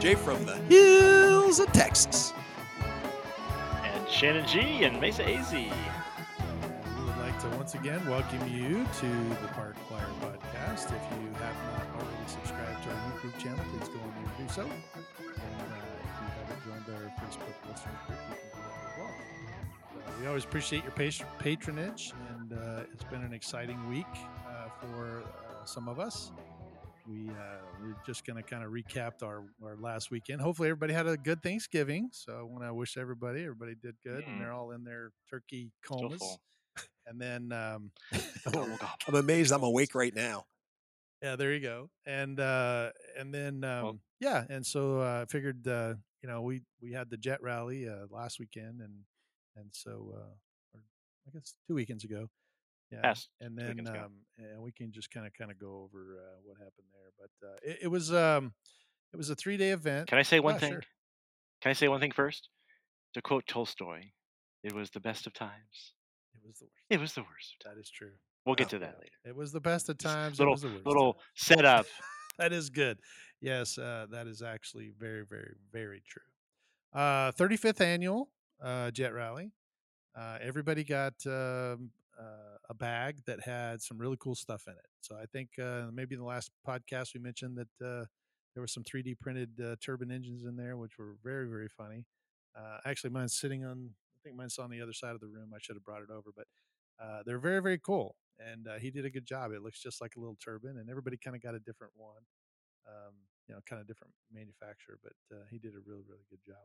Jay from the hills of Texas. and Shannon G and Mesa AZ. We would like to once again welcome you to the Park Flyer Podcast. If you have not already subscribed to our YouTube channel, please go on there and do so. And uh, if you haven't joined our Facebook listeners group, you can do that as well. Uh, we always appreciate your patron- patronage, and uh, it's been an exciting week uh, for uh, some of us. We uh, we're just going to kind of recap our, our last weekend. Hopefully, everybody had a good Thanksgiving. So I want to wish everybody everybody did good, Mm. and they're all in their turkey comas. And then, um, Gobble, gobble. I'm amazed I'm awake right now. yeah, there you go. And uh, and then, um, Well- yeah, and so uh, I figured, uh, you know, we we had the jet rally uh, last weekend, and and so uh, or I guess two weekends ago. Yeah, Yes, and then um, and we can just kind of kind of go over uh, what happened there. But uh, it, it was um, it was a three day event. Can I say one Yeah, thing? sure. Can I say one thing first? To quote Tolstoy, it was the best of times. It was the worst. It was the worst. That is true. We'll get Oh, to that later. It was the best of times. little it was the worst. little setup. that is good. Yes, uh, that is actually very, very, very true. Uh, 35th annual uh, Jet Rally. Uh, everybody got um, uh, a bag that had some really cool stuff in it. So I think uh, maybe in the last podcast we mentioned that uh, there were some 3D printed uh, turbine engines in there, which were very, very funny. Uh, actually, mine's sitting on. I think mine's on the other side of the room. I should have brought it over, but uh, they're very, very cool. And uh, he did a good job. It looks just like a little turbine, and everybody kind of got a different one um, you know, kind of different manufacturer, but uh, he did a really, really good job.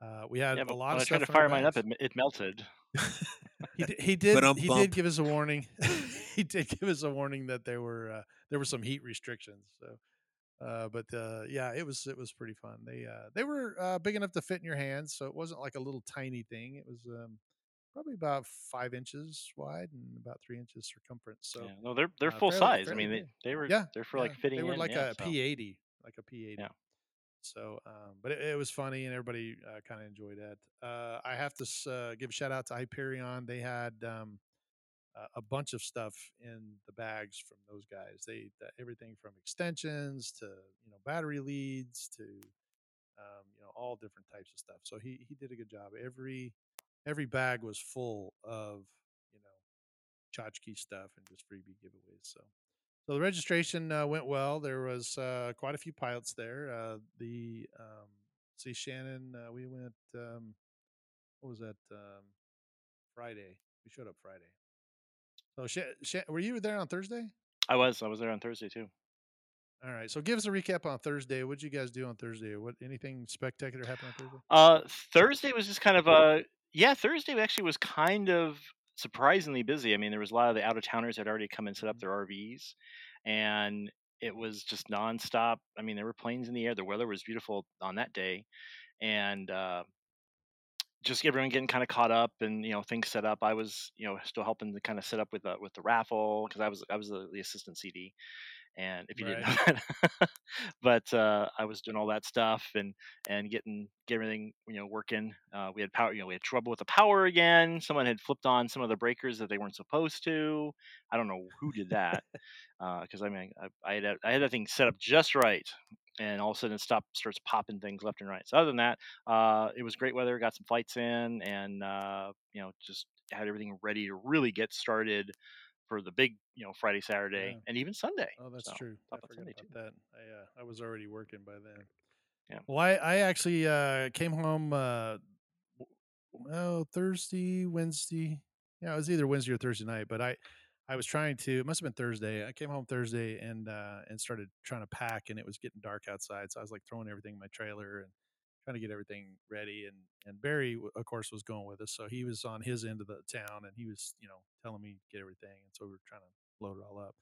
Uh, we had Yeah, a lot when of I tried stuff. to fire mine up, it, it melted. he did. He did, Ba-dum he bump. did give us a warning. he did give us a warning that there were uh, there were some heat restrictions. So, uh, but uh, yeah, it was it was pretty fun. They uh, they were uh, big enough to fit in your hands, so it wasn't like a little tiny thing. It was um, probably about five inches wide and about three inches circumference. So yeah. No, they're they're uh, full fairly- size. I fairly mean, they, they were yeah, they're for yeah, like fitting They were in. like yeah, a so. P80, like a P80. Yeah. So, um, but it, it was funny and everybody uh, kind of enjoyed that. Uh, I have to uh, give a shout out to Hyperion. They had um, a bunch of stuff in the bags from those guys. They everything from extensions to you know battery leads to um, you know all different types of stuff. So he he did a good job. Every every bag was full of you know tchotchke stuff and just freebie giveaways. So so the registration uh, went well. There was uh, quite a few pilots there. Uh, the um, see Shannon, uh, we went. Um, what was that? Um, Friday. We showed up Friday. So Sha- Sha- were you there on Thursday? I was I was there on Thursday too. All right. So give us a recap on Thursday. What did you guys do on Thursday? What anything spectacular happened on Thursday? Uh, Thursday was just kind of a yeah. Thursday actually was kind of surprisingly busy. I mean, there was a lot of the out of towners that had already come and set up their RVs, and it was just nonstop. I mean, there were planes in the air. The weather was beautiful on that day, and uh, just everyone getting kind of caught up and you know things set up. I was you know still helping to kind of set up with the with the raffle because I was I was the, the assistant CD, and if you didn't know that, but uh, I was doing all that stuff and and getting get everything you know working. Uh, we had power, you know, we had trouble with the power again. Someone had flipped on some of the breakers that they weren't supposed to. I don't know who did that because I mean I, I had I had that thing set up just right, and all of a sudden it stopped starts popping things left and right. So other than that, uh, it was great weather. Got some flights in, and uh, you know just had everything ready to really get started for the big you know Friday, Saturday, Yeah. and even Sunday. Oh, that's So, true. I forgot Sunday, about that. I uh, I was already working by then. Yeah. Well, I I actually uh, came home. Uh, well, Thursday, Wednesday. Yeah, it was either Wednesday or Thursday night. But I I was trying to. It must have been Thursday. I came home Thursday and uh, and started trying to pack, and it was getting dark outside. So I was like throwing everything in my trailer and trying to get everything ready. And and Barry, of course, was going with us, so he was on his end of the town, and he was you know telling me get everything, and so we were trying to load it all up.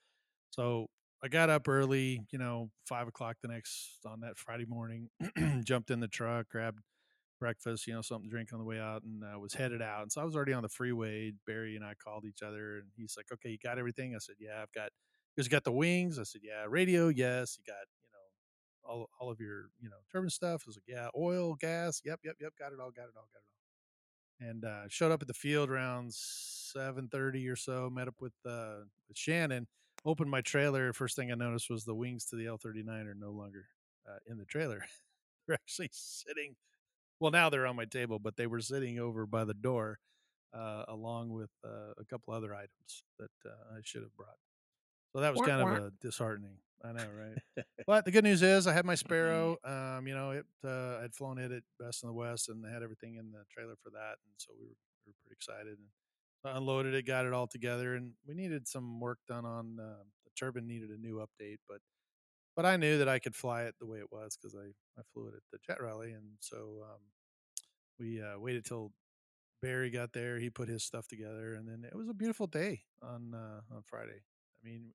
So I got up early, you know, five o'clock the next on that Friday morning. jumped in the truck, grabbed breakfast, you know, something to drink on the way out, and uh, was headed out. And so I was already on the freeway. Barry and I called each other, and he's like, "Okay, you got everything?" I said, "Yeah, I've got." Because got the wings. I said, "Yeah." Radio, yes. You got, all all of your, you know, turbine stuff. I was like, "Yeah." Oil, gas. Yep, yep, yep. Got it all. Got it all. Got it all. And uh, showed up at the field around seven thirty or so. Met up with uh, with Shannon. Opened my trailer. First thing I noticed was the wings to the L thirty nine are no longer uh, in the trailer. They're actually sitting well now they're on my table but they were sitting over by the door uh, along with uh, a couple other items that uh, i should have brought so that was kind of a disheartening i know right but the good news is i had my sparrow um, you know it uh, i'd flown it at best in the west and had everything in the trailer for that and so we were, we were pretty excited and I unloaded it got it all together and we needed some work done on uh, the turbine needed a new update but but I knew that I could fly it the way it was because I, I flew it at the jet rally. And so um, we uh, waited till Barry got there. He put his stuff together, and then it was a beautiful day on uh, on Friday. I mean,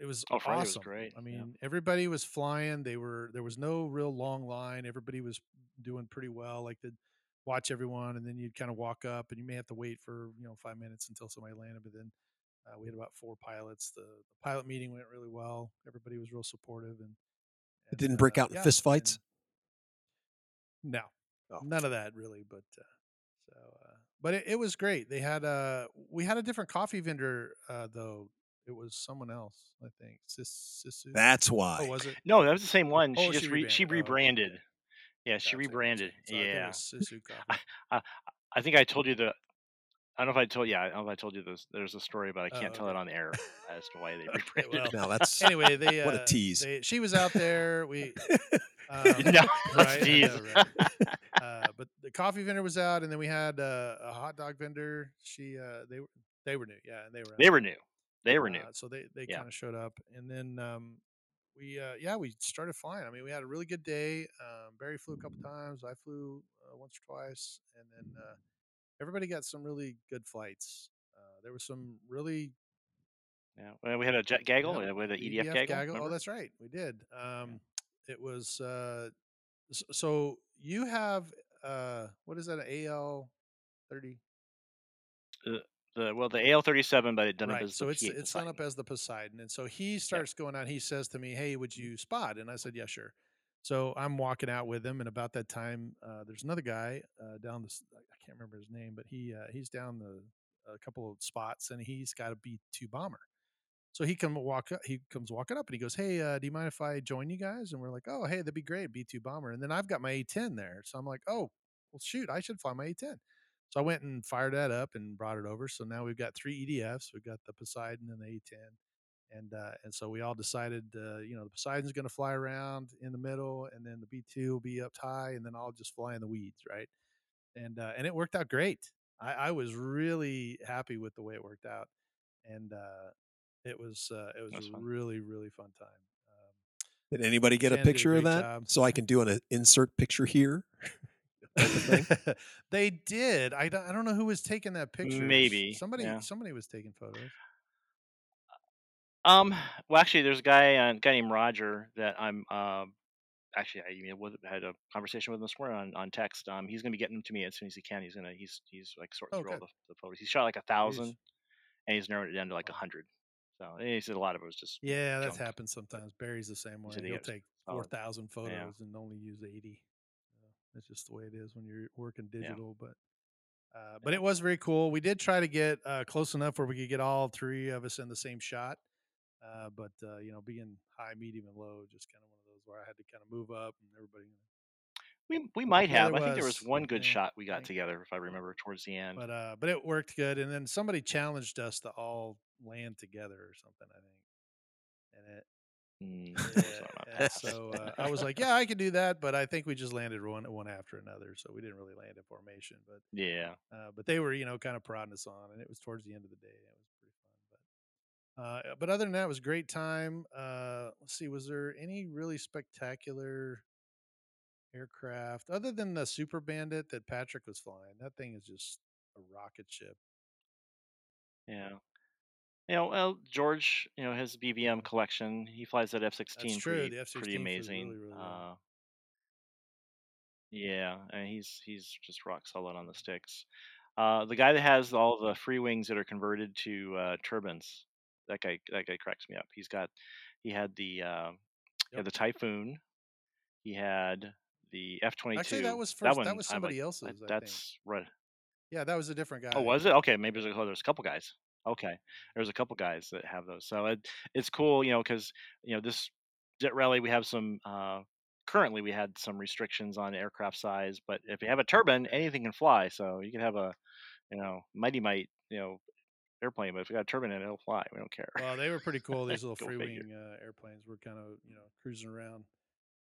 it was Oh, Friday was awesome. great, I yeah. mean, everybody was flying. They were there was no real long line. Everybody was doing pretty well. Like they'd watch everyone, and then you'd kind of walk up, and you may have to wait for you know five minutes until somebody landed. But then uh, we had about four pilots. The, the pilot meeting went really well. Everybody was real supportive, and, It didn't break uh, out in yeah, fist and- no, Oh. none of that really. But uh, so, uh, but it, it was great. They had uh, we had a different coffee vendor uh, though. It was someone else, I think. Sis, Sisu. That's oh, why. was it? No, that was the same one. Oh, she just she re- she rebranded. Oh, okay. Yeah, she Gotcha, gotcha. rebranded. So I think it yeah, was Sisu Coffee. I, I think I told you the. I don't know if I told. you. Yeah, I don't know if I told you this. There's a story, but I Oh, can't tell it on air as to why they Okay, rebranded. well, No, that's anyway, they what a uh, tease. They, she was out there. We um, no, right, I Steve. know, right. uh, but the coffee vendor was out, and then we had uh, a hot dog vendor. She uh, they were they were new, yeah, and they were out. They were new. They were new. Uh, so they they Yeah. kind of showed up, and then um, we uh, yeah we started flying. I mean, we had a really good day. Um, Barry flew a couple times. I flew uh, once or twice, and then uh, everybody got some really good flights. Uh, there was some really Yeah. Well, we had a jet gaggle. yeah, uh, with an the EDF, gaggle. gaggle. Oh, that's right, we did. Um, It was uh, so you have uh, what is that? An AL thirty. The well, the AL37, but it done up as So the it's P8 it's done up as the Poseidon, and so he starts going out. He says to me, "Hey, would you spot?" And I said, "Yeah, sure." So I'm walking out with him, and about that time, uh, there's another guy uh, down this. I can't remember his name, but he uh, he's down the a couple of spots, and he's got a B two bomber. So he come walk up, he comes walking up, and he goes, "Hey, uh, do you mind if I join you guys?" And we're like, "Oh, hey, that'd be great, B two bomber." And then I've got my A10 there, so I'm like, "Oh, well, shoot, I should fly my A10." So I went and fired that up and brought it over. So now we've got three EDFs. We've got the Poseidon and the A10, and uh, and so we all decided, uh, you know, the Poseidon's going to fly around in the middle, and then the B2 will be up high, and then I'll just fly in the weeds, right? And uh, and it worked out great. I, I was really happy with the way it worked out, and uh, it was uh, it was a fun. really really fun time. Um, Did anybody get a Shannon a picture of that? job. So I can do an uh, insert picture here. Type of thing? they did. I don't, I don't know who was taking that picture. Maybe, somebody yeah. somebody was taking photos. Um. Well, actually, there's a guy, uh, guy named Roger that I'm. Um. Actually, I had a conversation with him this morning on, on text. Um. He's gonna be getting them to me as soon as he can. He's gonna. He's he's like sorting Oh, through all the, the photos. He shot like a thousand, and he's narrowed it down to like a hundred. So and he said a lot of it was just Yeah, that's happened sometimes. Barry's the same way. he He'll take four thousand photos Yeah. and only use eighty. That's just the way it is when you're working digital. But uh, but it was very cool. We did try to get uh, close enough where we could get all three of us in the same shot. Uh, but uh, you know, being high, medium, and low, just kind of one of those where I had to kind of move up and everybody. We we might have. I think there was was. one good Yeah, shot we got together, if I remember, towards the end. But uh, but it worked good. And then somebody challenged us to all land together or something. I think. And it Mm, Yeah, something like and that. so uh, I was like, yeah, I could do that, but I think we just landed one one after another, so we didn't really land in formation. But yeah. uh, but they were, you know, kind of prodding us on, and it was towards the end of the day. It was pretty fun. But uh, but other than that, it was a great time. Uh, let's see, was there any really spectacular aircraft other than the Super Bandit that Patrick was flying? That thing is just a rocket ship. Yeah. You know, well, George, you know, his BVM collection, he flies that F sixteen. pretty The F pretty sixteen flew amazing. really, really. Uh, yeah, and he's he's just rock solid on the sticks. Uh, the guy that has all the Freewings that are converted to uh, turbines, that guy that guy cracks me up. He's got he had the uh, Yep. had the Typhoon, he had the F twenty two. Actually, that was That one, That was I'm like, somebody else's. I that's right. Yeah, that was a different guy. Oh, was it? Okay, maybe there's a, oh, there's a couple guys. Okay, there's a couple guys that have those. So it, it's cool, you know, because you know this jet rally we have some. Uh, currently, we had some restrictions on aircraft size, but if you have a turbine, anything can fly. So you can have a, you know, mighty might, you know, airplane, but if you got a turbine in it, it'll fly. We don't care. Well, they were pretty cool. These little Freewing uh, airplanes were kind of you know cruising around.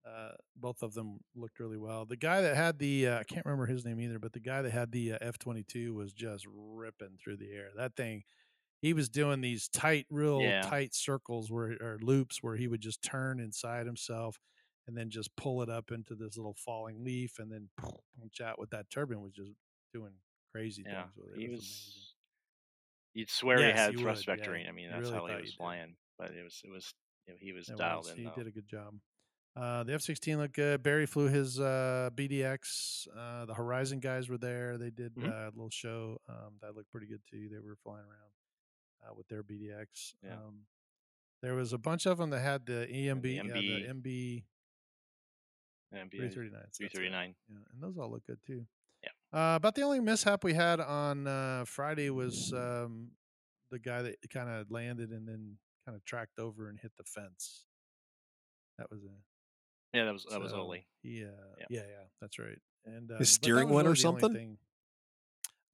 Uh, both of them looked really well. The guy that had the uh, I can't remember his name either, but the guy that had the uh, F twenty two was just ripping through the air. That thing, he was doing these tight, real Yeah. tight circles where or loops where he would just turn inside himself and then just pull it up into this little falling leaf and then punch out with that turbine was just doing crazy Yeah, things with it. he was, was. You'd swear Yes, he had thrust would, yeah. vectoring. I mean, that's really how he was flying. But it was, it was, you know, he was. It dialed was. in. He though. did a good job. Uh, the F sixteen looked good. Barry flew his uh, BDX. Uh, the Horizon guys were there. They did Mhm. uh, a little show um, that looked pretty good too. They were flying around uh, with their BDX. Yeah. Um, there was a bunch of them that had the EMB, And uh, the the MB. MB And three thirty nine. three thirty nine. Yeah, and those all look good too. Yeah. Uh, about the only mishap we had on uh, Friday was um, the guy that kind of landed and then kind of tracked over and hit the fence. That was a Yeah, that was that was so, Oli. Yeah, Yeah. yeah, yeah, that's right. And uh, steering was went or really the something?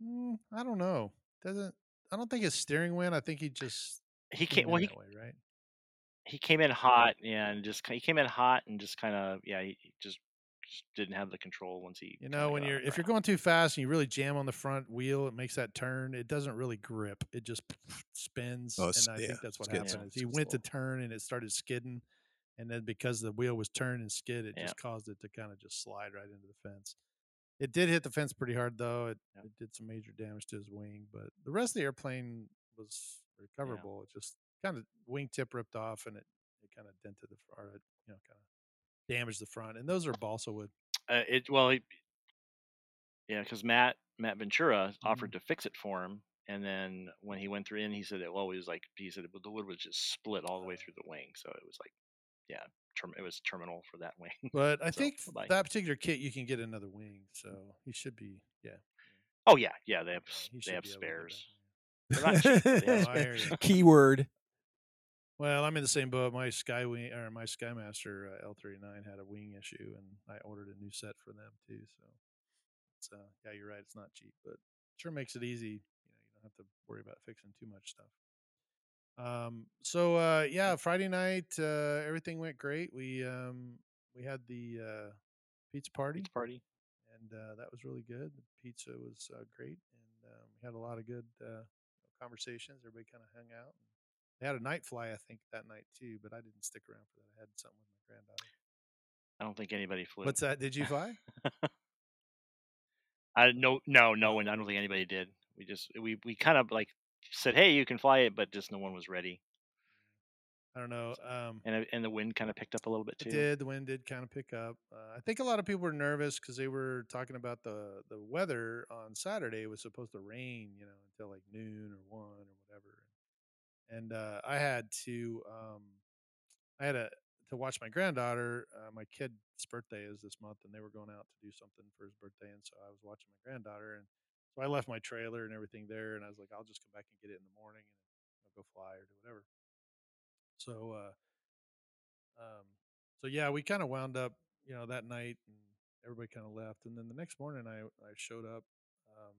Mm, I don't know. Doesn't I don't think his steering went. I think he just He came well. He that way, right? he came in hot and just he came in hot and just kind of yeah he, just just didn't have the control once he You know, when you're if you're going too fast and you really jam on the front wheel, it makes that turn. It doesn't really grip. It just spins, Oh, and I yeah, think that's what happened. Yeah, he went to turn and it started skidding, and then because the wheel was turned and skid, it Yeah. just caused it to kind of just slide right into the fence. It did hit the fence pretty hard though. It, Yeah. it did some major damage to his wing, but the rest of the airplane was recoverable. It just kind of wingtip ripped off, and it it kind of dented the front. You know, kind of damaged the front. And those are balsa wood. Uh, it well he, yeah because Matt Matt Ventura Mm-hmm. offered to fix it for him and then when he went through in he said it well he was like he said the wood was just split all the way through the wing so it was like yeah term, it was terminal for that wing. But I So, think bye-bye. that particular kit you can get another wing, so he should be yeah. oh yeah yeah they have yeah, they have be able to get spares. back They're cheap, they have I hear you. Keyword. Well, I'm in the same boat. My Skywing or my Skymaster uh, L39 had a wing issue, and I ordered a new set for them too. So it's uh, yeah, you're right. It's not cheap, but sure makes it easy. You know, you don't have to worry about fixing too much stuff. Um, so uh, yeah, Friday night uh, everything went great. We um, we had the uh, pizza party. Pizza party. and uh, that was really good. The pizza was uh, great, and um, we had a lot of good uh, conversations. Everybody kind of hung out. They had a night fly, I think, that night too, but I didn't stick around for that. I had something with my granddaughter. I don't think anybody flew. What's that? Did you fly? I no no no one. I don't think anybody did. We just we we kind of like said hey you can fly it but just no one was ready I don't know. Um, and and the wind kind of picked up a little bit it too. did. The wind did kind of pick up. Uh, I think a lot of people were nervous because they were talking about the the weather on Saturday it was supposed to rain, you know, until like noon or one or whatever. And uh, I had to um, I had a to watch my granddaughter. Uh, my kid's birthday is this month, and they were going out to do something for his birthday, and so I was watching my granddaughter, and so I left my trailer and everything there, and I was like, I'll just come back and get it in the morning, and I'll go fly or do whatever. So, uh, um, so yeah, we kind of wound up, you know, that night, and everybody kind of left, and then the next morning, I I showed up. Um,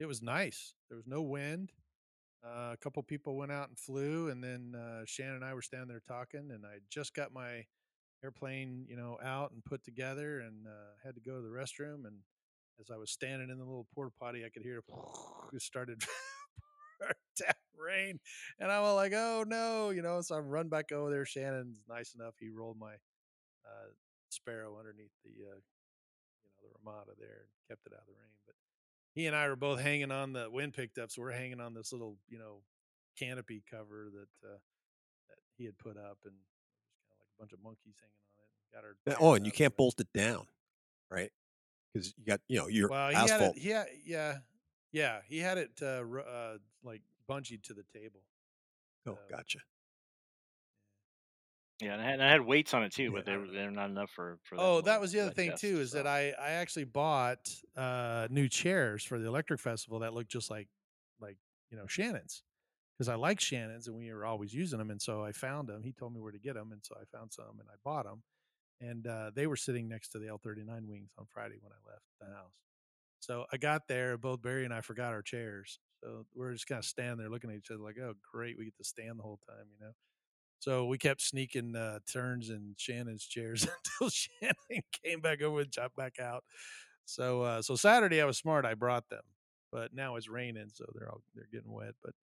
it was nice. There was no wind. Uh, a couple people went out and flew, and then uh, Shannon and I were standing there talking, and I just got my airplane, you know, out and put together, and uh, had to go to the restroom. And as I was standing in the little porta potty, I could hear it started down rain, and I'm all like, "Oh no!" You know. So I run back over there. Shannon's nice enough; he rolled my uh, Sparrow underneath the, uh, you know, the Ramada there and kept it out of the rain. But he and I were both hanging on the wind picked up, so we're hanging on this little, you know, canopy cover that uh, that he had put up, and just kind of like a bunch of monkeys hanging on it. And Got our Oh, and you can't bolt it down, right? Because you got you know your Well, he asphalt. had it. He had, yeah, yeah. He had it uh, uh, like bungeed to the table. oh, um, gotcha. Yeah, and I had, and I had weights on it too, Yeah. but they were they're not enough for for. Oh, little- that was the other thing too, is that. I I actually bought uh new chairs for the electric festival that looked just like like you know Shannon's because I like Shannon's and we were always using them, and so I found them. He told me where to get them, and so I found some and I bought them, and uh, they were sitting next to the L39 wings on Friday when I left the house. So I got there, both Barry and I forgot our chairs, so we're just kind of standing there looking at each other like, oh great, we get to stand the whole time, you know. So we kept sneaking uh, turns in Shannon's chairs until Shannon came back over and jumped back out. So uh, so Saturday I was smart. I brought them, but now it's raining, so they're all they're getting wet. But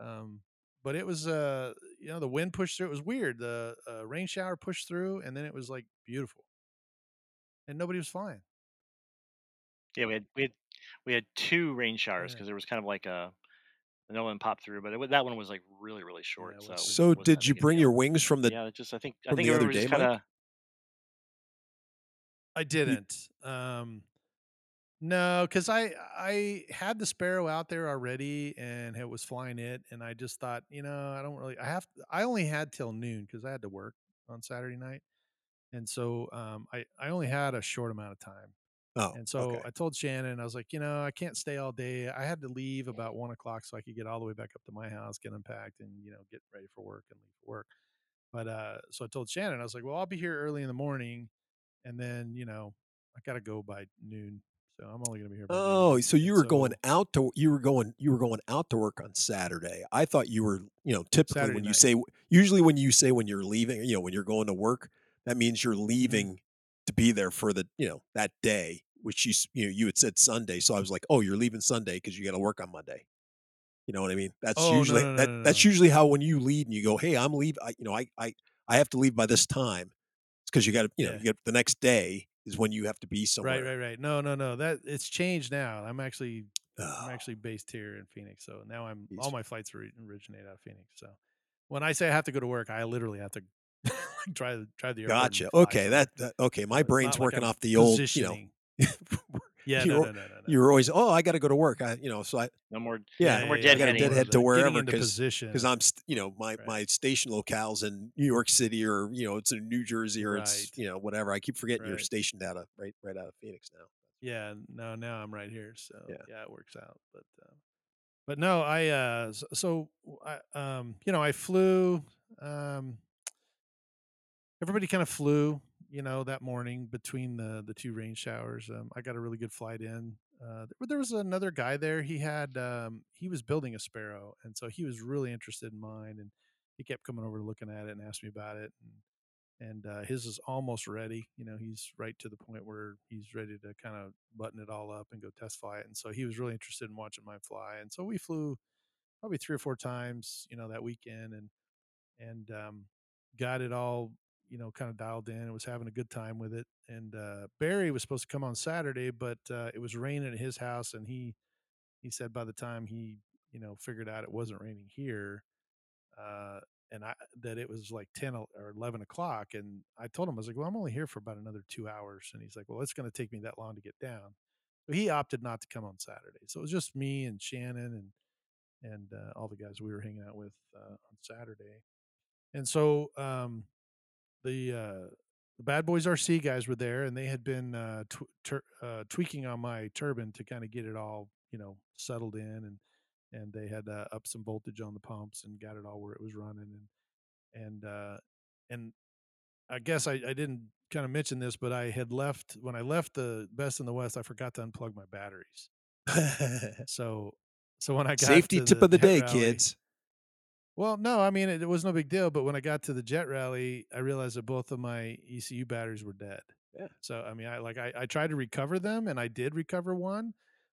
um, but it was uh you know the wind pushed through. It was weird. The uh, rain shower pushed through, and then it was like beautiful, and nobody was flying. Yeah, we had we had we had two rain showers Yeah. because there was kind of like a no one popped through, but it, that one was like really really short. it so So did you bring your wings from the? yeah, just I think I think the other day, kind of I didn't. Um, no, because I I had the sparrow out there already, and it was flying it, and I just thought, you know, I don't really. I have. I only had till noon because I had to work on Saturday night, and so um, I I only had a short amount of time, Oh, and so okay. I told Shannon, I was like, you know, I can't stay all day. I had to leave about one o'clock so I could get all the way back up to my house, get unpacked, and you know, get ready for work and leave for work. But uh, so I told Shannon, I was like, well, I'll be here early in the morning, and then you know, I gotta go by noon, so I'm only gonna be here. Oh, so you were going out to you were going you were going out to work on Saturday. I thought you were you know typically Saturday when you say usually when you say when you're leaving you know when you're going to work that means Mm-hmm. you're leaving to be there for the you know that day which you you know you had said Sunday so I was like oh you're leaving Sunday because you got to work on Monday. You know what I mean? That's Oh, usually no, no, that no, that's usually how when you lead and you go hey I'm leave I you know I I I have to leave by this time. It's because you got to you know Yeah. you get the next day is when you have to be somewhere. Right, right, right. No, no, no. That it's changed now. I'm actually I'm Oh, actually based here in Phoenix, so now I'm all my flights ori- originate out of Phoenix. So when I say I have to go to work, I literally have to drive drive the airport. Gotcha. Okay, that, that okay. My So brain's like working I'm off the old, you know. positioning. Yeah, you're, no, no, no, no. you're always oh, I got to go to work. I, you know, so I no more yeah, no more I got to deadhead to wherever because position. because I'm st- you know my Right. my station locales in New York City or you know it's in New Jersey or it's you know whatever. I keep forgetting you're Right. stationed out of right right out of Phoenix now. yeah no now i'm right here so Yeah. yeah, it works out but uh, but no i uh so, so i um you know i flew um everybody kind of flew you know that morning between the the two rain showers um i got a really good flight in uh there, there was another guy there he had um he was building a sparrow and so he was really interested in mine and he kept coming over looking at it and asked me about it and and uh, his is almost ready. You know, he's right to the point where he's ready to kind of button it all up and go test fly it. And so he was really interested in watching mine fly. And so we flew probably three or four times, you know, that weekend and and um, got it all, you know, kind of dialed in. and was having a good time with it. And uh, Barry was supposed to come on Saturday, but uh, it was raining at his house, and he he said by the time he you know figured out it wasn't raining here. Uh, and I that it was like ten or 11 o'clock. And I told him, I was like, well, I'm only here for about another two hours. And he's like, well, it's going to take me that long to get down. But he opted not to come on Saturday. So it was just me and Shannon and, and uh, all the guys we were hanging out with uh, on Saturday. And so um, the, uh, the Bad Boys RC guys were there and they had been uh, tw- tur- uh, tweaking on my turbine to kind of get it all, you know, settled in and, and they had uh, up some voltage on the pumps and got it all where it was running and and uh and i guess i, I didn't kind of mention this but i had left when i left the best in the west i forgot to unplug my batteries so so when i got Safety tip of the day, rally- kids. Well no i mean it, it was no big deal but when i got to the jet rally i realized that both of my ecu batteries were dead Yeah. so i mean i like i, I tried to recover them and i did recover one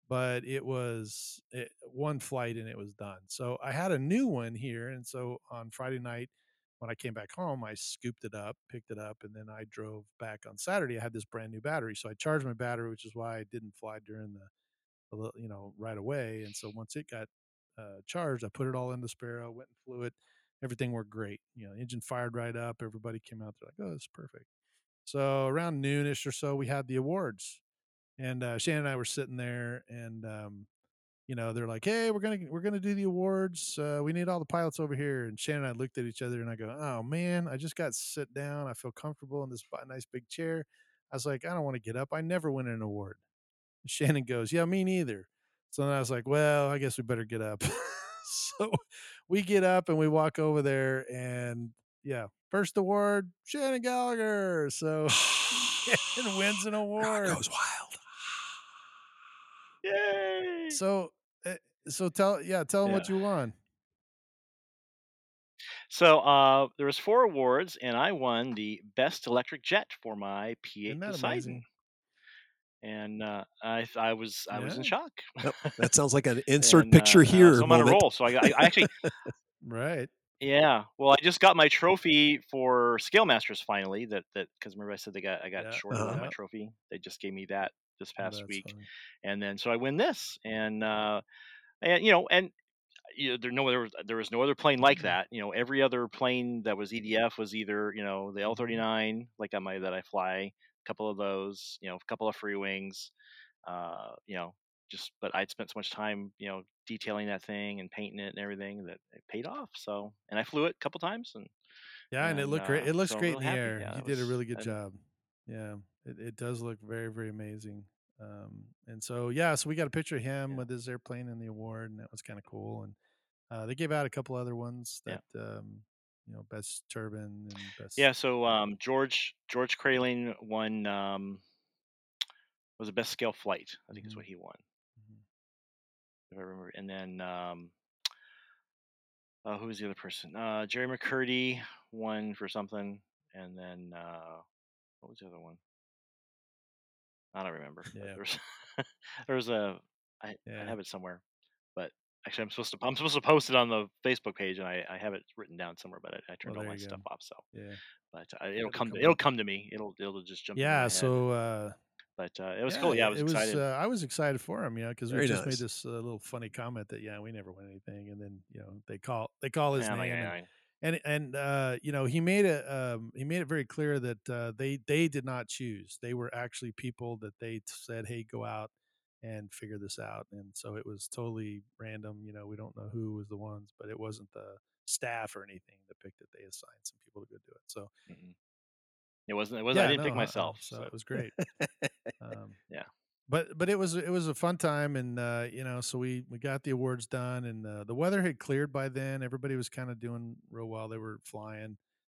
but it was it, one flight and it was done. So I had a new one here, and so on Friday night when I came back home, I scooped it up, picked it up, and then I drove back on Saturday. I had this brand new battery, so I charged my battery, which is why I didn't fly during the, the you know right away. And so once it got uh, charged. I put it all in the Sparrow, went and flew it. Everything worked great. You know, engine fired right up. Everybody came out. They're like, "Oh, it's perfect." So around noonish or so, we had the awards, and uh, Shannon and I were sitting there, and um, you know, they're like, "Hey, we're gonna we're gonna do the awards. Uh, we need all the pilots over here." And Shannon and I looked at each other, and I go, "Oh man, I just got sit down. I feel comfortable in this nice big chair." I was like, "I don't want to get up. I never win an award." Shannon goes, "Yeah, me neither." So then I was like, "Well, I guess we better get up." so we get up and we walk over there, and yeah, first award, Shannon Gallagher. So Shannon wins an award. goes wild. Yay! So, uh, so tell yeah, tell them what you won. So uh, there was four awards, and I won the best electric jet for my P8 Poseidon. amazing? And uh, I I was I was in shock. Yep, that sounds like an insert And, picture uh, uh, here so I'm on a roll. So I, I, actually Right. Yeah, well, I just got my trophy for Scale Masters finally. That that because remember I said they got I got Yeah, shorted on my trophy. They just gave me that this Oh, past that's week, funny. and then so I win this, and uh, and you know, and you know, there no there was there was no other plane like Mhm. that. You know, every other plane that was EDF was either you know the Mhm. L39 like on my that I fly, a couple of those, you know, a couple of Freewings, uh, you know, just but I'd spent so much time, you know, detailing that thing and painting it and everything that it paid off. So, and I flew it a couple times and Yeah, and it and looked great. uh, It looks so great real in the happy. air. Yeah, You that did a really good and job. Yeah, it, it does look very, very amazing. Um, and so yeah, so we got a picture of him Yeah. with his airplane and the award, and that was kind of cool. And uh, they gave out a couple other ones yeah. that um, you know, best turbine and best. Yeah, so um, George George Kraling won um, was the best scale flight. I think is Mhm. what he won, Mhm. if I remember. And then um, uh, who was the other person? Uh, Jerry McCurdy won for something, and then uh, what was the other one? I don't remember. Yeah. There was there was a I, I Yeah. have it somewhere, but actually I'm supposed to I'm supposed to post it on the Facebook page, and I, I have it written down somewhere, but I, I turned all my stuff go. off. So, Yeah. but uh, it'll It'll come to, come it'll come to me. It'll it'll just jump Yeah. So uh, But uh, it was yeah, cool. Yeah, I it, was it was. excited. Uh, I was excited for him. Yeah, because we Very just made this uh, little funny comment that yeah, we never win anything, and then you know they call they call his Yeah, name and "Yeah, I- and and uh, you know he made it um, he made it very clear that uh, they they did not choose they were actually people that they said hey go out and figure this out and so it was totally random you know we don't know who was the ones but it wasn't the staff or anything that picked it they assigned some people to go do it so mm-mm. it wasn't. It was. I yeah didn't no pick myself. so So it was great um, yeah, but but it was it was a fun time and uh you know so we we got the awards done and uh, the weather had cleared by then everybody was kind of doing real well they were flying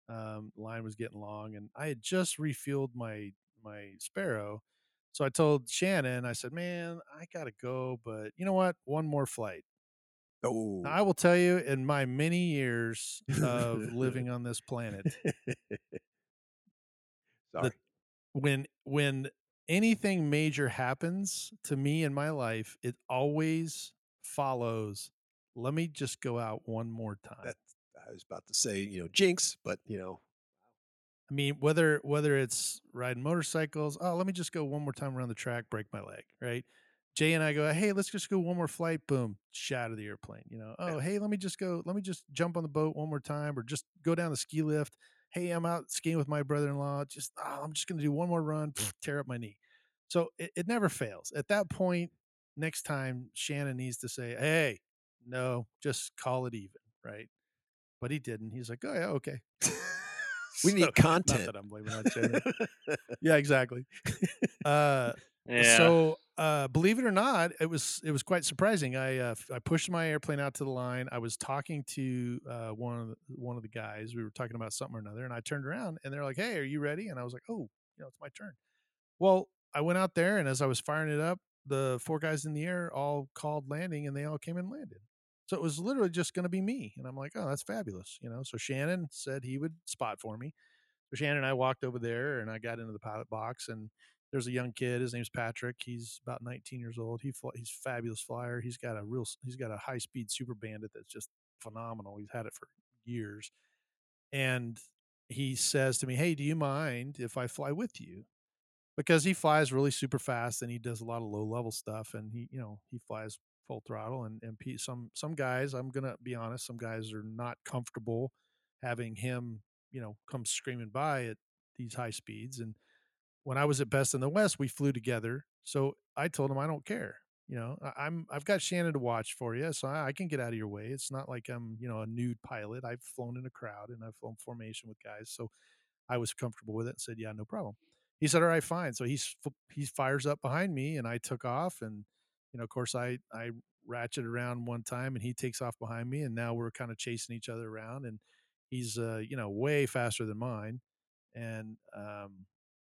um line was getting long and i had just refueled my my sparrow so i told shannon i said man i gotta go but you know what one more flight Oh. now, i will tell you in my many years of living on this planet Sorry. when when anything major happens to me in my life, it always follows. Let me just go out one more time. That's I was about to say, you know, jinx, but you know, I mean, whether whether it's riding motorcycles, oh, let me just go one more time around the track, break my leg, right? Jay and I go, hey, let's just go one more flight, boom, shot of the airplane. You know, oh, hey, let me just go, let me just jump on the boat one more time, or just go down the ski lift. Hey, I'm out skiing with my brother-in-law. Just, oh, I'm just gonna do one more run, tear up my knee. So it, it never fails. At that point, next time Shannon needs to say, hey, no, just call it even, right? But he didn't. He's like, oh yeah, okay. we So, need content. that I'm blaming on Shannon. yeah, exactly. Uh, yeah. so uh, believe it or not, it was it was quite surprising. I uh, f- I pushed my airplane out to the line. I was talking to uh, one of the, one of the guys. We were talking about something or another, and I turned around and they're like, "Hey, are you ready?" And I was like, "Oh, you know, it's my turn." Well, I went out there, and as I was firing it up, the four guys in the air all called landing, and they all came and landed. So it was literally just going to be me, and I'm like, "Oh, that's fabulous," you know. So Shannon said he would spot for me. So Shannon and I walked over there, and I got into the pilot box, and there's a young kid. His name's Patrick. He's about 19 years old. He fl- he's a fabulous flyer. He's got a real he's got a high speed Super Bandit that's just phenomenal. He's had it for years, and he says to me, "Hey, do you mind if I fly with you?" Because he flies really super fast and he does a lot of low level stuff, and he you know he flies full throttle, and and pe- some some guys, I'm gonna be honest, some guys are not comfortable having him, you know, come screaming by at these high speeds. And when I was at Best in the West, we flew together, so I told him I don't care. You know, I, I'm I've got Shannon to watch for you, so I, I can get out of your way. It's not like I'm you know a nude pilot. I've flown in a crowd and I've flown formation with guys, so I was comfortable with it and said, "Yeah, no problem." He said, "All right, fine." So he's he fires up behind me, and I took off, and you know, of course, I I ratchet around one time, and he takes off behind me, and now we're kind of chasing each other around, and he's uh you know way faster than mine, and um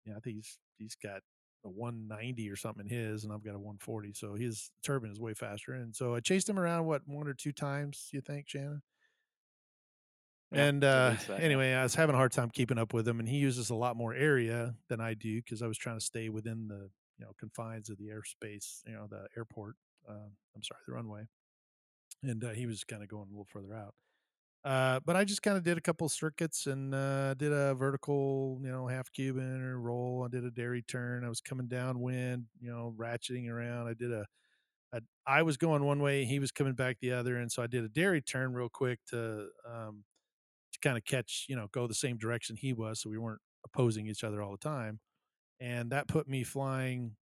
yeah, I think he's he's got a 190 or something in his, and I've got a 140, so his turbine is way faster, and so I chased him around what one or two times. You think, Shannon? Yeah, And uh, least that. Yeah. anyway, I was having a hard time keeping up with him, and he uses a lot more area than I do because I was trying to stay within the you know confines of the airspace, you know, the airport. Uh, I'm sorry, the runway, and uh, he was kind of going a little further out. Uh, but I just kind of did a couple circuits and uh, did a vertical, you know, half Cuban or roll. I did a Derry turn. I was coming downwind, you know, ratcheting around. I did a, a I was going one way, he was coming back the other, and so I did a Derry turn real quick to um, to kind of catch, you know, go the same direction he was, so we weren't opposing each other all the time. And that put me flying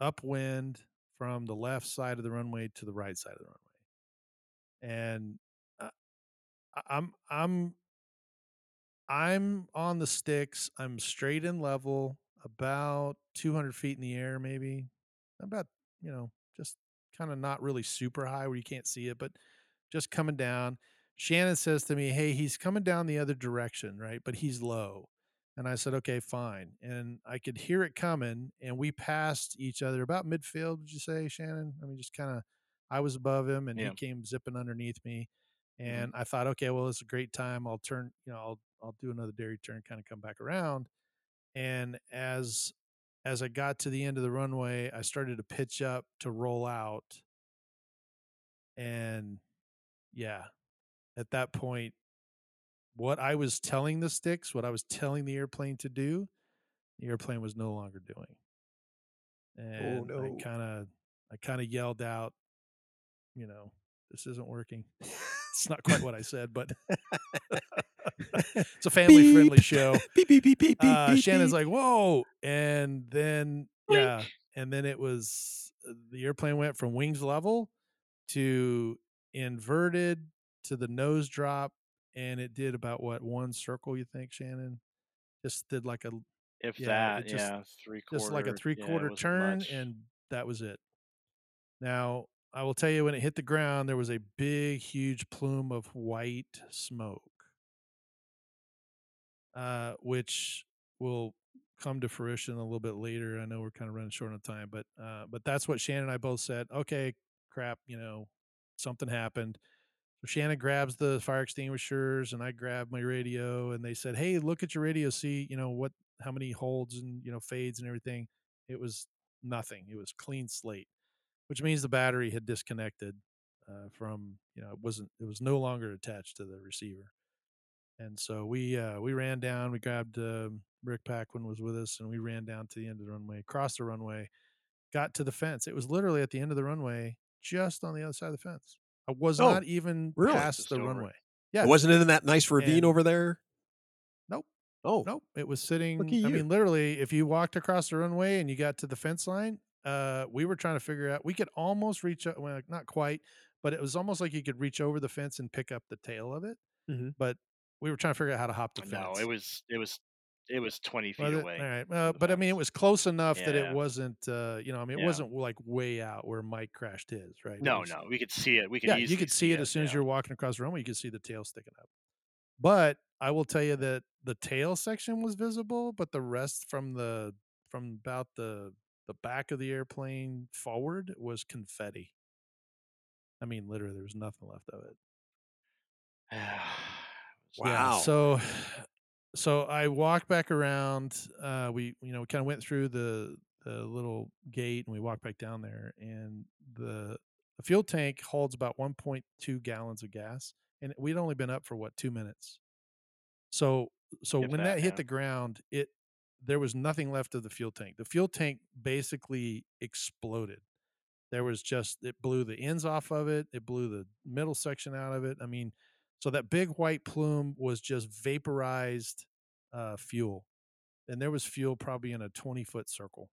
upwind from the left side of the runway to the right side of the runway. And uh, I'm I'm I'm on the sticks. I'm straight and level, about 200 feet in the air, maybe. About, you know, just kind of not really super high where you can't see it, but just coming down. Shannon says to me, Hey, he's coming down the other direction, right? But he's low. And I said, Okay, fine. And I could hear it coming, and we passed each other about midfield, would you say, Shannon? I mean, just kind of, I was above him, and Yeah. he came zipping underneath me Mhm. and I thought, okay, well, it's a great time. I'll turn, you know, I'll I'll do another Derry turn, kind of come back around. And as as I got to the end of the runway, I started to pitch up to roll out. And yeah, at that point, what I was telling the sticks, what I was telling the airplane to do, the airplane was no longer doing. And no. I kind of I kind of yelled out, you know, this isn't working. it's not quite what I said, but it's a family friendly show. beep beep beep beep beep. uh, beep, Shannon's beep. like, "Whoa!" And then Blink. yeah, and then it was uh, the airplane went from wings level to inverted to the nose drop, and it did about what one circle? You think, Shannon? Just did like a If yeah, that, just yeah, three quarter. just like a three quarter wasn't turn, much. and that was it. Now I will tell you, when it hit the ground, there was a big, huge plume of white smoke uh, which will come to fruition a little bit later. I know we're kind of running short on time, but uh, but that's what Shannon and I both said. Okay, crap, you know, something happened. So Shannon grabs the fire extinguishers, and I grab my radio, and they said, "Hey, look at your radio, see, you know what, how many holds and you know fades and everything." It was nothing. It was clean slate, which means the battery had disconnected uh, from you know it wasn't it was no longer attached to the receiver. And so we uh, we ran down. We grabbed uh, Rick Paquin was with us, and we ran down to the end of the runway, across the runway, got to the fence. It was literally at the end of the runway, just on the other side of the fence. I was Oh, not even really? past the over runway. Yeah, It wasn't in that nice ravine And- over there. Nope. Oh, Nope. It was sitting. I mean, literally, if you walked across the runway and you got to the fence line, uh, we were trying to figure out. We could almost reach. Well, not quite, but it was almost like you could reach over the fence and pick up the tail of it. Mhm. But we were trying to figure out how to hop the fence. No, it was it was it was twenty feet Was it? away. All right. from Uh, the but I mean, it was close enough that it Yeah. wasn't. Uh, you know, I mean, it Yeah. wasn't like way out where Mike crashed his. Right. It No, was- no, we could see it. We could yeah, easily you could see it as soon as yeah. you're walking across the runway. You could see the tail sticking up. But I will tell you that the tail section was visible, but the rest from the from about the the back of the airplane forward was confetti. I mean, literally, there was nothing left of it. Yeah. Wow. So, so I walked back around. Uh, we, you know, kind of went through the the little gate and we walked back down there. And the the fuel tank holds about 1.2 gallons of gas, and we'd only been up for what two minutes. So, so If when that, that hit yeah. the ground, it there was nothing left of the fuel tank. The fuel tank basically exploded. There was just it blew the ends off of it. It blew the middle section out of it. I mean, so that big white plume was just vaporized uh, fuel, and there was fuel probably in a twenty foot circle.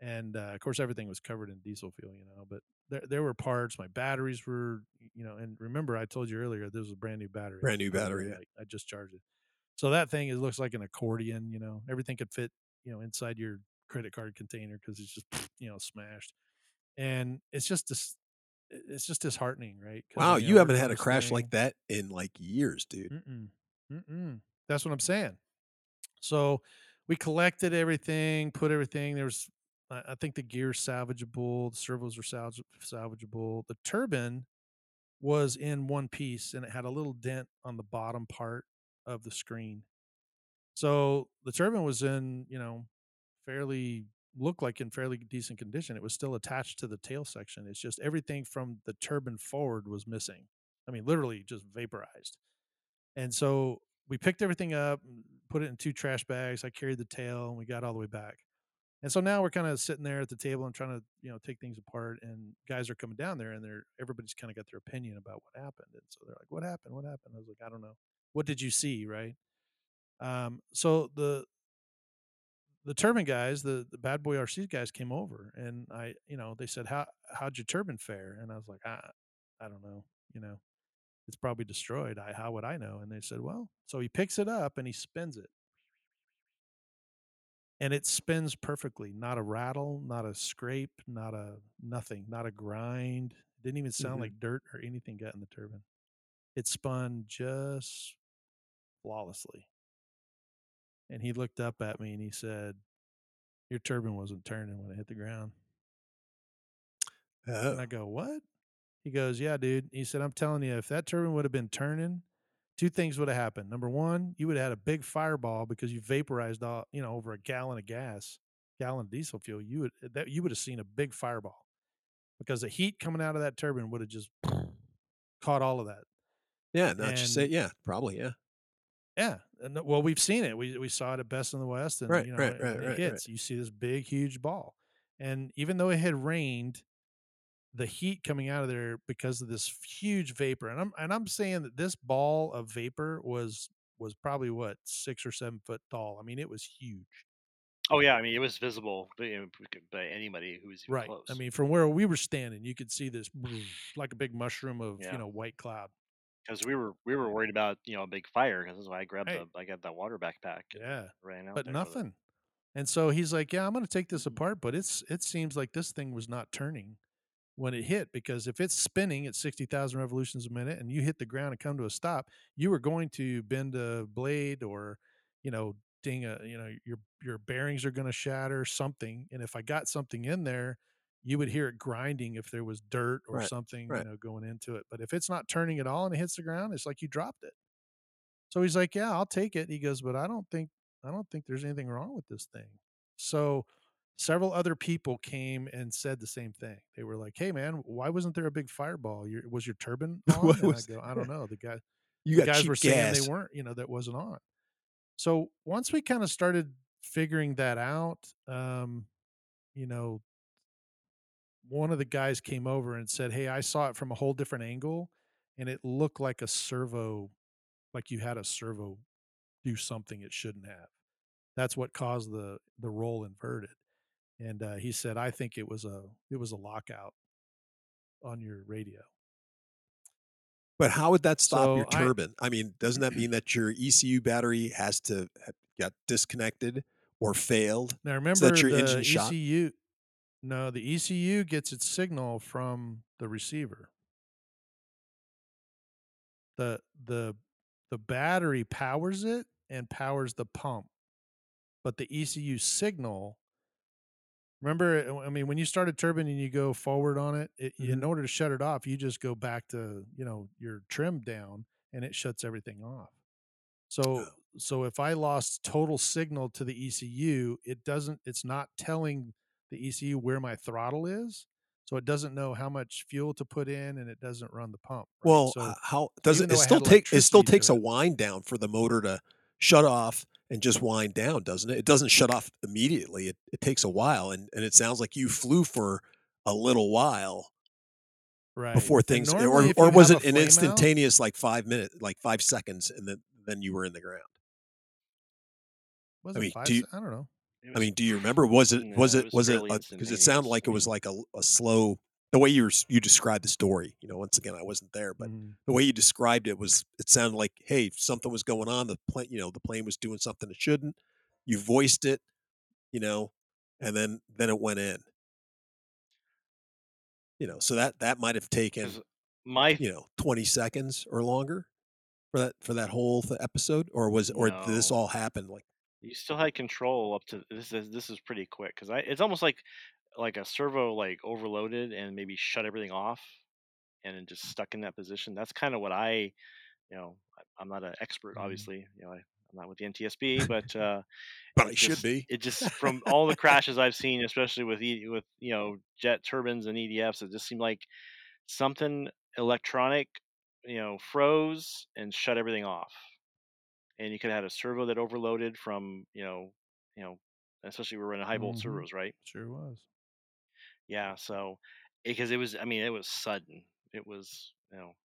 And uh, of course, everything was covered in diesel fuel, you know. But there, there were parts. My batteries were, you know, and remember I told you earlier this was a brand new battery. Brand new By the way, battery, yeah. I, I just charged it. So that thing it looks like an accordion, you know. Everything could fit, you know, inside your credit card container because it's just, you know, smashed. And it's just this, it's just disheartening, right? Wow, you know, you haven't had a crash thing. like that in like years, dude. Mm-mm. Mm-mm. That's what I'm saying. So we collected everything, put everything. There was, I think the gear salvageable, the servos were salvage, salvageable. The turbine was in one piece and it had a little dent on the bottom part of the screen. So the turbine was in, you know, fairly looked like in fairly decent condition. It was still attached to the tail section. It's just everything from the turbine forward was missing. I mean, literally just vaporized. And so we picked everything up, put it in two trash bags. I carried the tail, and we got all the way back. And so now we're kind of sitting there at the table and trying to, you know, take things apart. And guys are coming down there, and they're everybody's kind of got their opinion about what happened. And so they're like, "What happened? What happened?" I was like, "I don't know. What did you see?" Right. Um. So the the turbine guys, the the bad boy RC guys, came over, and I, you know, they said, "How how'd your turbine fare?" And I was like, "I, I don't know. You know, it's probably destroyed. I how would I know?" And they said, "Well." So he picks it up and he spins it, and it spins perfectly. Not a rattle, not a scrape, not a nothing, not a grind. Didn't even sound Mhm. like dirt or anything got in the turbine. It spun just flawlessly. And he looked up at me and he said, "Your turbine wasn't turning when it hit the ground." Oh, And I oh. go, "What?" He goes, "Yeah, dude." He said, "I'm telling you, if that turbine would have been turning, two things would have happened. Number one, you would have had a big fireball because you vaporized all, you know, over a gallon of gas, gallon of diesel fuel. You would eh, that you would have seen a big fireball because the heat coming out of that turbine would have just caught all of that. yeah, not just say yeah, probably yeah. yeah, and well, we've seen it. We we saw it at Best in the West, and Right, you know, right, right, it right. hits, you see this big, huge ball. And even though it had rained, the heat coming out of there because of this huge vapor and i'm and i'm saying that this ball of vapor was was probably what six or seven foot tall i mean it was huge Oh yeah, I mean it was visible by, you know, b- by anybody who was even right close. i mean from where we were standing you could see this like a big mushroom of Yeah. you know white cloud because we were we were worried about you know a big fire because that's why I grabbed the I got that water backpack. and yeah ran out but there with it. nothing and so he's like yeah i'm going to take this Mhm. apart but it's it seems like this thing was not turning when it hit because if it's spinning at 60,000 revolutions a minute and you hit the ground and come to a stop, you are going to bend a blade or, you know, ding a, you know, your your bearings are going to shatter something. And if I got something in there, you would hear it grinding if there was dirt or Right, something, right. you know, going into it. But if it's not turning at all and it hits the ground, it's like you dropped it. So he's like, "Yeah, I'll take it." He goes, "But I don't think I don't think there's anything wrong with this thing." So several other people came and said the same thing. They were like, "Hey, man, why wasn't there a big fireball? Your, was your turbine on?" What and was- I go, "I don't know." The guy, You the got guys were saying they weren't. You know, that wasn't on. So once we kind of started figuring that out, um, you know, one of the guys came over and said, "Hey, I saw it from a whole different angle, and it looked like a servo, like you had a servo do something it shouldn't have. That's what caused the the roll inverted." And uh, he said, "I think it was a it was a lockout on your radio." But how would that stop your So I- turbine? I, mean, doesn't that mean that your ECU battery has to got disconnected or failed? Now remember that your the engine shot? No, the ECU gets its signal from the receiver. The the the battery powers it and powers the pump, but the ECU signal. Remember, I mean, when you start a turbine and you go forward on it, it in Mhm. order to shut it off, you just go back to you know your trim down, and it shuts everything off. So Oh. so if I lost total signal to the ECU, it doesn't it's not telling the ECU where my throttle is. So it doesn't know how much fuel to put in and it doesn't run the pump. right? Well, so uh, how does it? It still take it still takes a it- wind down for the motor to shut off and just wind down, doesn't it? It doesn't shut off immediately. It, it takes a while, and and it sounds like you flew for a little while right before things, or or was it an flame out- instantaneous like five minutes like five seconds, and then then you were in the ground? was I it mean, five do you- I don't know. It I mean, do you remember? Was it No, was it was was it because it sounded like it was like a, a slow. The way you were, you described the story, you know, once again, I wasn't there, but Mhm. the way you described it was, it sounded like, hey, something was going on. The plane, you know, the plane was doing something it shouldn't. You voiced it, you know, and then then it went in. You know, so that that might have taken my you know twenty seconds or longer for that for that whole th- episode, or was or did this all happen like you still had control up to this is this is pretty quick because I it's almost like like a servo like overloaded and maybe shut everything off and then just stuck in that position. That's kind of what I you know I- I'm not an expert Mhm. obviously you know I, I'm not with the NTSB but uh, but it I should be. It just from all the crashes I've seen, especially with e, with you know jet turbines and EDFs, it just seemed like something electronic, you know, froze and shut everything off. And you could have had a servo that overloaded from you know, you know, especially we were running high volt Mhm. servos, right? Sure was. Yeah, so because it was, I mean, it was sudden. It was, you know,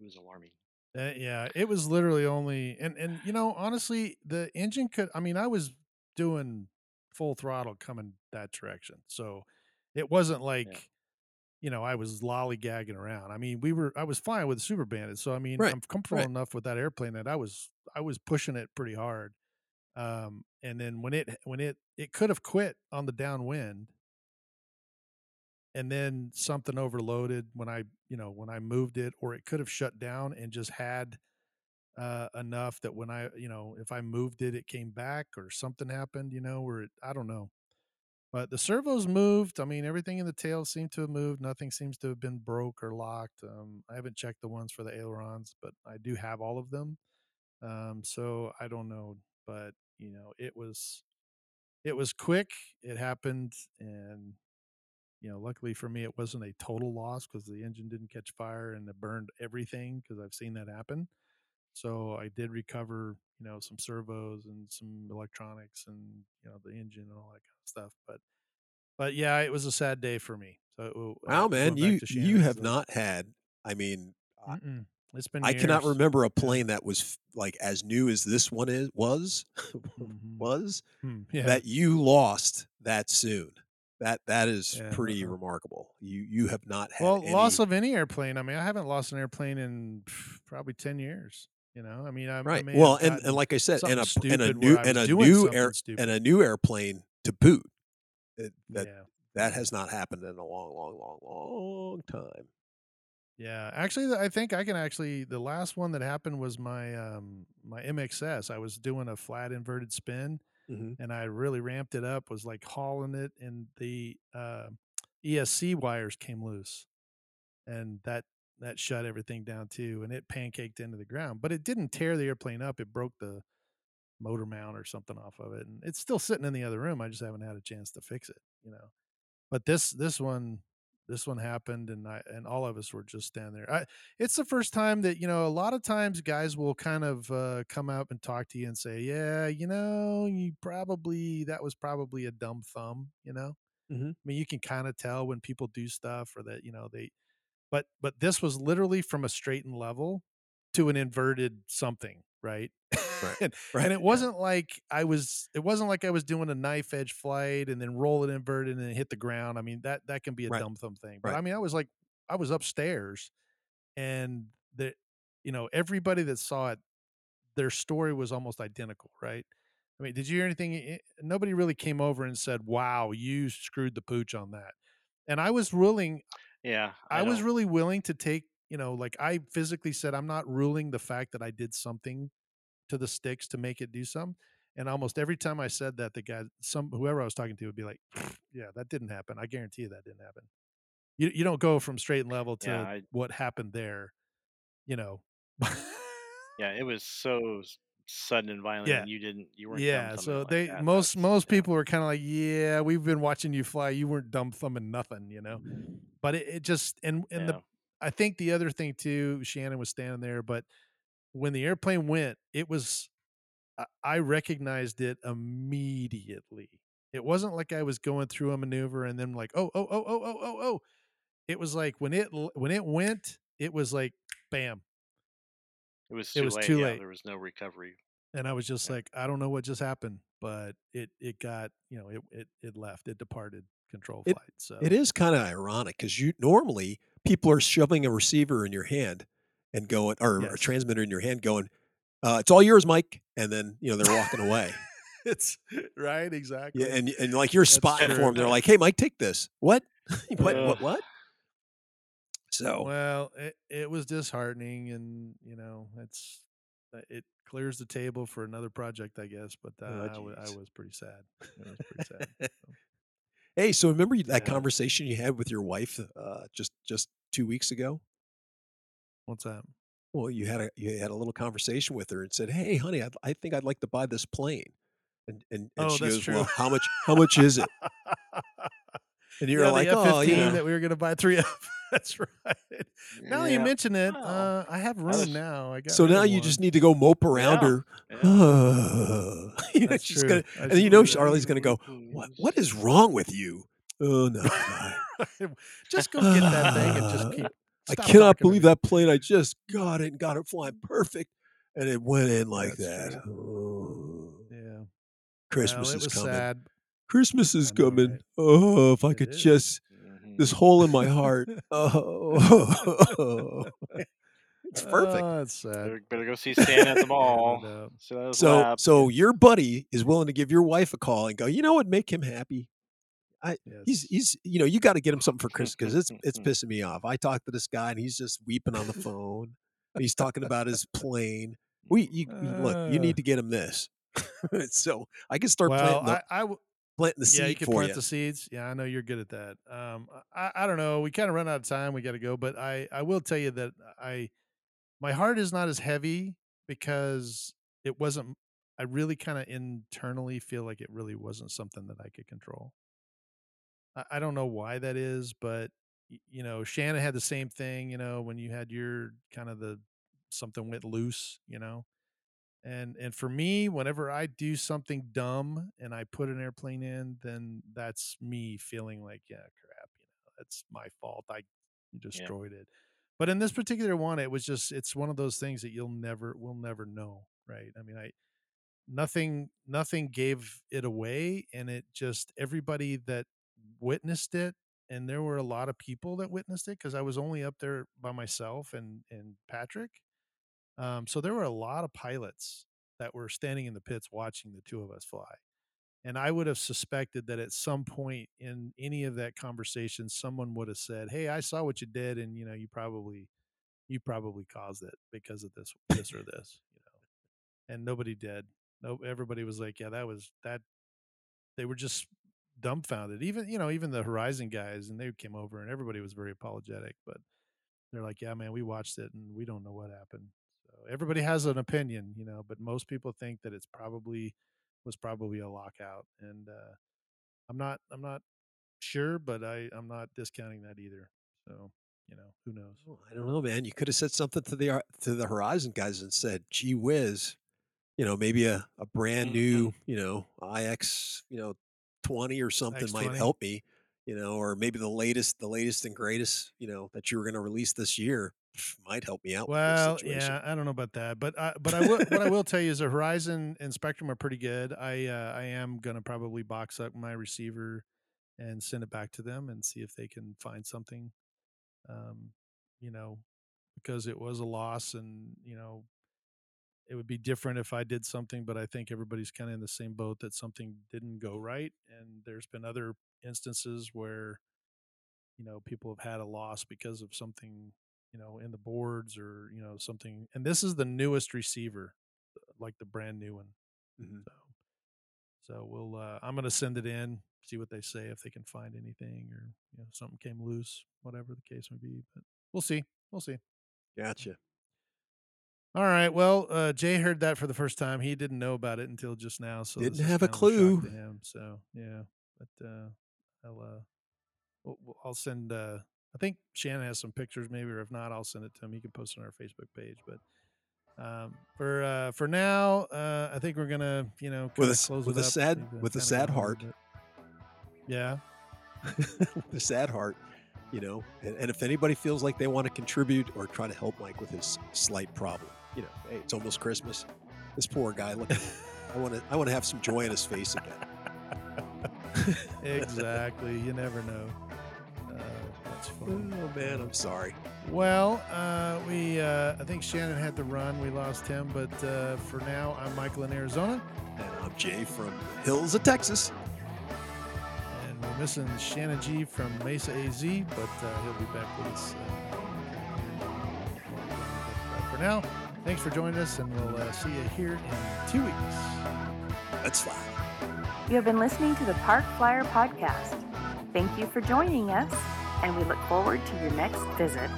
it was alarming. Uh, yeah, it was literally only and and you know honestly the engine could I mean I was doing full throttle coming that direction. So it wasn't like you know I was lollygagging around. I mean we were I was fine with the Super Bandit. So I mean Right, I'm comfortable right. enough with that airplane that I was I was pushing it pretty hard. Um and then when it when it it could have quit on the downwind and then something overloaded when I, you know, when I moved it, or it could have shut down and just had uh, enough that when I, you know, if I moved it, it came back or something happened, you know, where it, I don't know. But the servos moved. I mean, everything in the tail seemed to have moved. Nothing seems to have been broke or locked. Um, I haven't checked the ones for the ailerons, but I do have all of them. Um, so I don't know, but you know, it was, it was quick. It happened, and you know, luckily for me, it wasn't a total loss because the engine didn't catch fire and it burned everything because I've seen that happen. So I did recover, you know, some servos and some electronics and you know the engine and all that kind of stuff. But but yeah, it was a sad day for me. So uh, Wow, man, you you have uh, not had. I mean, mm-mm. It's been. I cannot remember a plane that was like as new as this one is was Mhm. was Hmm, Yeah. that you lost that soon. That that is Yeah, pretty uh-uh. remarkable. You you have not had well, any, loss of any airplane. I mean, I haven't lost an airplane in probably ten years. You know, I mean, I, I right. have Well, and, and like I said, and a and a new and a new air stupid. and a new airplane to boot. It, that yeah. that has not happened in a long, long, long, long time. Yeah, actually, I think I can actually. The last one that happened was my um my MXS. I was doing a flat inverted spin, hmm and I really ramped it up. Was like hauling it, and the uh, ESC wires came loose, and that that shut everything down too. And it pancaked into the ground, but it didn't tear the airplane up. It broke the motor mount or something off of it, and it's still sitting in the other room. I just haven't had a chance to fix it, you know. But this this one this one happened, and I and all of us were just standing there. I, it's the first time that you know. A lot of times, guys will kind of uh, come up and talk to you and say, "Yeah, you know, you probably that was probably a dumb thumb," you know. Mhm. I mean, you can kind of tell when people do stuff or that you know they. But but this was literally from a straightened level to an inverted something, right? Right, and, right, and it wasn't like I was it wasn't like I was doing a knife edge flight and then roll it inverted and then hit the ground. I mean that that can be a Right, dumb thumb thing. But. I mean I was like I was upstairs and the you know everybody that saw it their story was almost identical, right? I mean, did you hear anything? Nobody really came over and said, "Wow, you screwed the pooch on that." And I was willing Yeah, I, was really willing to take, you know, like I physically said, I'm not ruling the fact that I did something to the sticks to make it do some. And almost every time I said that, the guy, some whoever I was talking to, would be like, "Yeah, that didn't happen. I guarantee you that didn't happen." You you don't go from straight and level to Yeah, I- what happened there, you know. yeah, it was so sudden and violent, Yeah. and you didn't, you weren't. yeah, so like they that. most That's- most yeah. people were kind of like, "Yeah, we've been watching you fly. You weren't dumb thumbing nothing, you know." But it, it just and and Yeah. the I think the other thing too, Shannon was standing there, but when the airplane went, it was I- I recognized it immediately. It wasn't like I was going through a maneuver and then like, oh, oh, oh, oh, oh, oh, oh. It was like when it when it went, it was like, bam, It was It too was late. too yeah, late. there was no recovery. and I was just Yeah. like, I don't know what just happened, but it it got you know it it it left, it departed control It- flight. So It is kind of ironic because you normally people are shoving a receiver in your hand and going, or a transmitter in your hand, going, uh, "It's all yours, Mike," and then you know they're walking away. it's right exactly. Yeah, and and like you're That's spying for them. They're like, "Hey, Mike, take this." What? what? Ugh. What? What? So Well, it, it was disheartening, and you know, it's uh, it clears the table for another project, I guess. But uh, Oh, I, w- I was pretty sad. It was pretty sad. so. hey, so remember that Yeah. conversation you had with your wife uh, just just two weeks ago? What's that? Well, you had a you had a little conversation with her and said, "Hey, honey, I'd, I think I'd like to buy this plane." And and, and Oh, she goes, true. "Well, how much? How much is it?" And you're yeah, like, the "Oh, F-15 you know." that we were going to buy three of. That's right. Now that you Yeah. mention it, Well, uh, I have room was- now. I got So now of you just need to go mope around Yeah. her. Yeah. you know, she's true. gonna, I and then you know. Charlie's gonna go, "What? What is wrong with you?" Oh no, no. just go get that thing and just keep. I cannot believe that plane. I just got it and got it flying perfect, and it went in like That's that. Oh, Yeah. Christmas well, it is was coming. sad. Christmas is know, coming. right? Oh, if I It could is. just Mhm. this hole in my heart. Oh, it's perfect. Oh, it's sad. Better, better go see Santa at the mall. no. So, So, so your buddy is willing to give your wife a call and go. You know what? Make him happy. He's Yes. he's you know you got to get him something for Christmas because it's it's pissing me off. I talked to this guy and he's just weeping on the phone. he's talking about his plane. We you, you- look. You Uh. need to get him this. so I can start well, planting the, I, I w- planting the yeah, you can plant you. the seeds. Yeah, I know you're good at that. Um, I, I don't know. We kind of run out of time. We got to go, but I, I will tell you that I, my heart is not as heavy because it wasn't. I really kind of internally feel like it really wasn't something that I could control. I, I don't know why that is, but you know, Shannon had the same thing. You know, when you had your kind of the something went loose. You know, and and for me whenever i do something dumb and i put an airplane in then that's me feeling like yeah crap you know that's my fault i destroyed it. But in this particular one it was just it's one of those things that you'll never will never know right? I mean i nothing nothing gave it away and it just everybody that witnessed it and there were a lot of people that witnessed it because i was only up there by myself and and patrick um, so there were a lot of pilots that were standing in the pits watching the two of us fly. And I would have suspected that at some point in any of that conversation, someone would have said, "Hey, I saw what you did, and you know, you probably, you probably caused it because of this, this or this." You know, and nobody did. No, everybody was like, "Yeah, that was that." They were just dumbfounded. Even you know, even the Horizon guys, and they came over, and everybody was very apologetic, but they're like, "Yeah, man, we watched it, and we don't know what happened." Everybody has an opinion, you know, but most people think that it's probably was probably a lockout, and uh, I'm not I'm not sure, but I I'm not discounting that either. So you know, who knows? Oh, I don't know, man. You could have said something to the to the Horizon guys and said, "Gee whiz, you know, maybe a, a brand new, you know, IX, you know, twenty or something might X20. help me, you know, or maybe the latest, the latest and greatest, you know, that you were going to release this year might help me out. Well, yeah, I don't know about that, but I, but I will. what I will tell you is the Horizon and Spektrum are pretty good. I uh, I am gonna probably box up my receiver and send it back to them and see if they can find something. Um, you know, because it was a loss, and you know, it would be different if I did something. But I think everybody's kind of in the same boat that something didn't go right, and there's been other instances where you know people have had a loss because of something you know in the boards or you know something and this is the newest receiver uh, like the brand new one Mhm. so so we'll uh, i'm going to send it in see what they say if they can find anything or you know something came loose whatever the case may be but we'll see we'll see Gotcha. All right well uh, jay heard that for the first time he didn't know about it until just now so Didn't have a clue. to him so yeah but uh i'll uh we'll- I'll send. uh I think Shannon has some pictures, maybe, or if not, I'll send it to him. He can post it on our Facebook page. But um, for uh, for now, uh, I think we're gonna, you know, With a close with it a sad- with a sad heart. Yeah. with a sad heart, you know. And, and if anybody feels like they want to contribute or try to help Mike with his slight problem, you know, hey, it's almost Christmas. This poor guy, look, I want to, I want to have some joy in his face again. exactly. You never know. Uh, that's Oh man, I'm sorry. Well, uh, we uh, I think Shannon had to run. We lost him, but uh, for now, I'm Michael in Arizona, And I'm Jay from the hills of Texas. and we're missing Shannon G from Mesa AZ, but uh, he'll be back with us. Uh, for now, thanks for joining us, and we'll uh, see you here in two weeks. That's fine. You have been listening to the Park Flyer Podcast. Thank you for joining us, and we look forward to your next visit.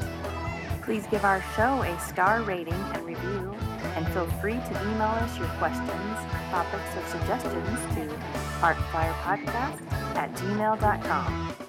Please give our show a star rating and review, and feel free to email us your questions, topics, or suggestions to parkflyerpodcast at gmail.com.